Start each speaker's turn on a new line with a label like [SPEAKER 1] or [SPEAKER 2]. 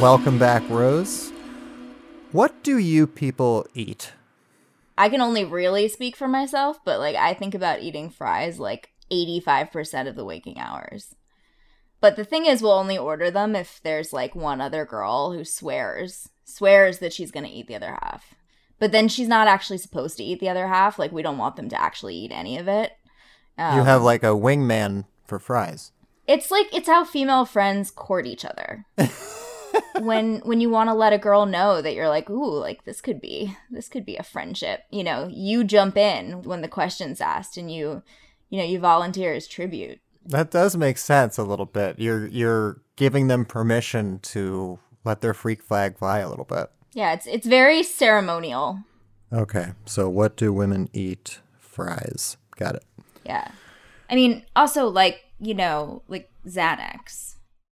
[SPEAKER 1] Welcome back, Rose. What do you people eat?
[SPEAKER 2] I can only really speak for myself, but like I think about eating fries like 85% of the waking hours. But the thing is, we'll only order them if there's like one other girl who swears, swears that she's going to eat the other half. But then she's not actually supposed to eat the other half. Like, we don't want them to actually eat any of it.
[SPEAKER 1] you have um, like a wingman for fries.
[SPEAKER 2] It's like it's how female friends court each other. when when you want to let a girl know that you're like, ooh, like this could be this could be a friendship. You know, you jump in when the question's asked, and you you know you volunteer as tribute.
[SPEAKER 1] That does make sense a little bit. You're you're giving them permission to let their freak flag fly a little bit.
[SPEAKER 2] Yeah, it's it's very ceremonial.
[SPEAKER 1] Okay, so what do women eat? Fries. Got it.
[SPEAKER 2] Yeah. I mean, also like, you know, like Xanax.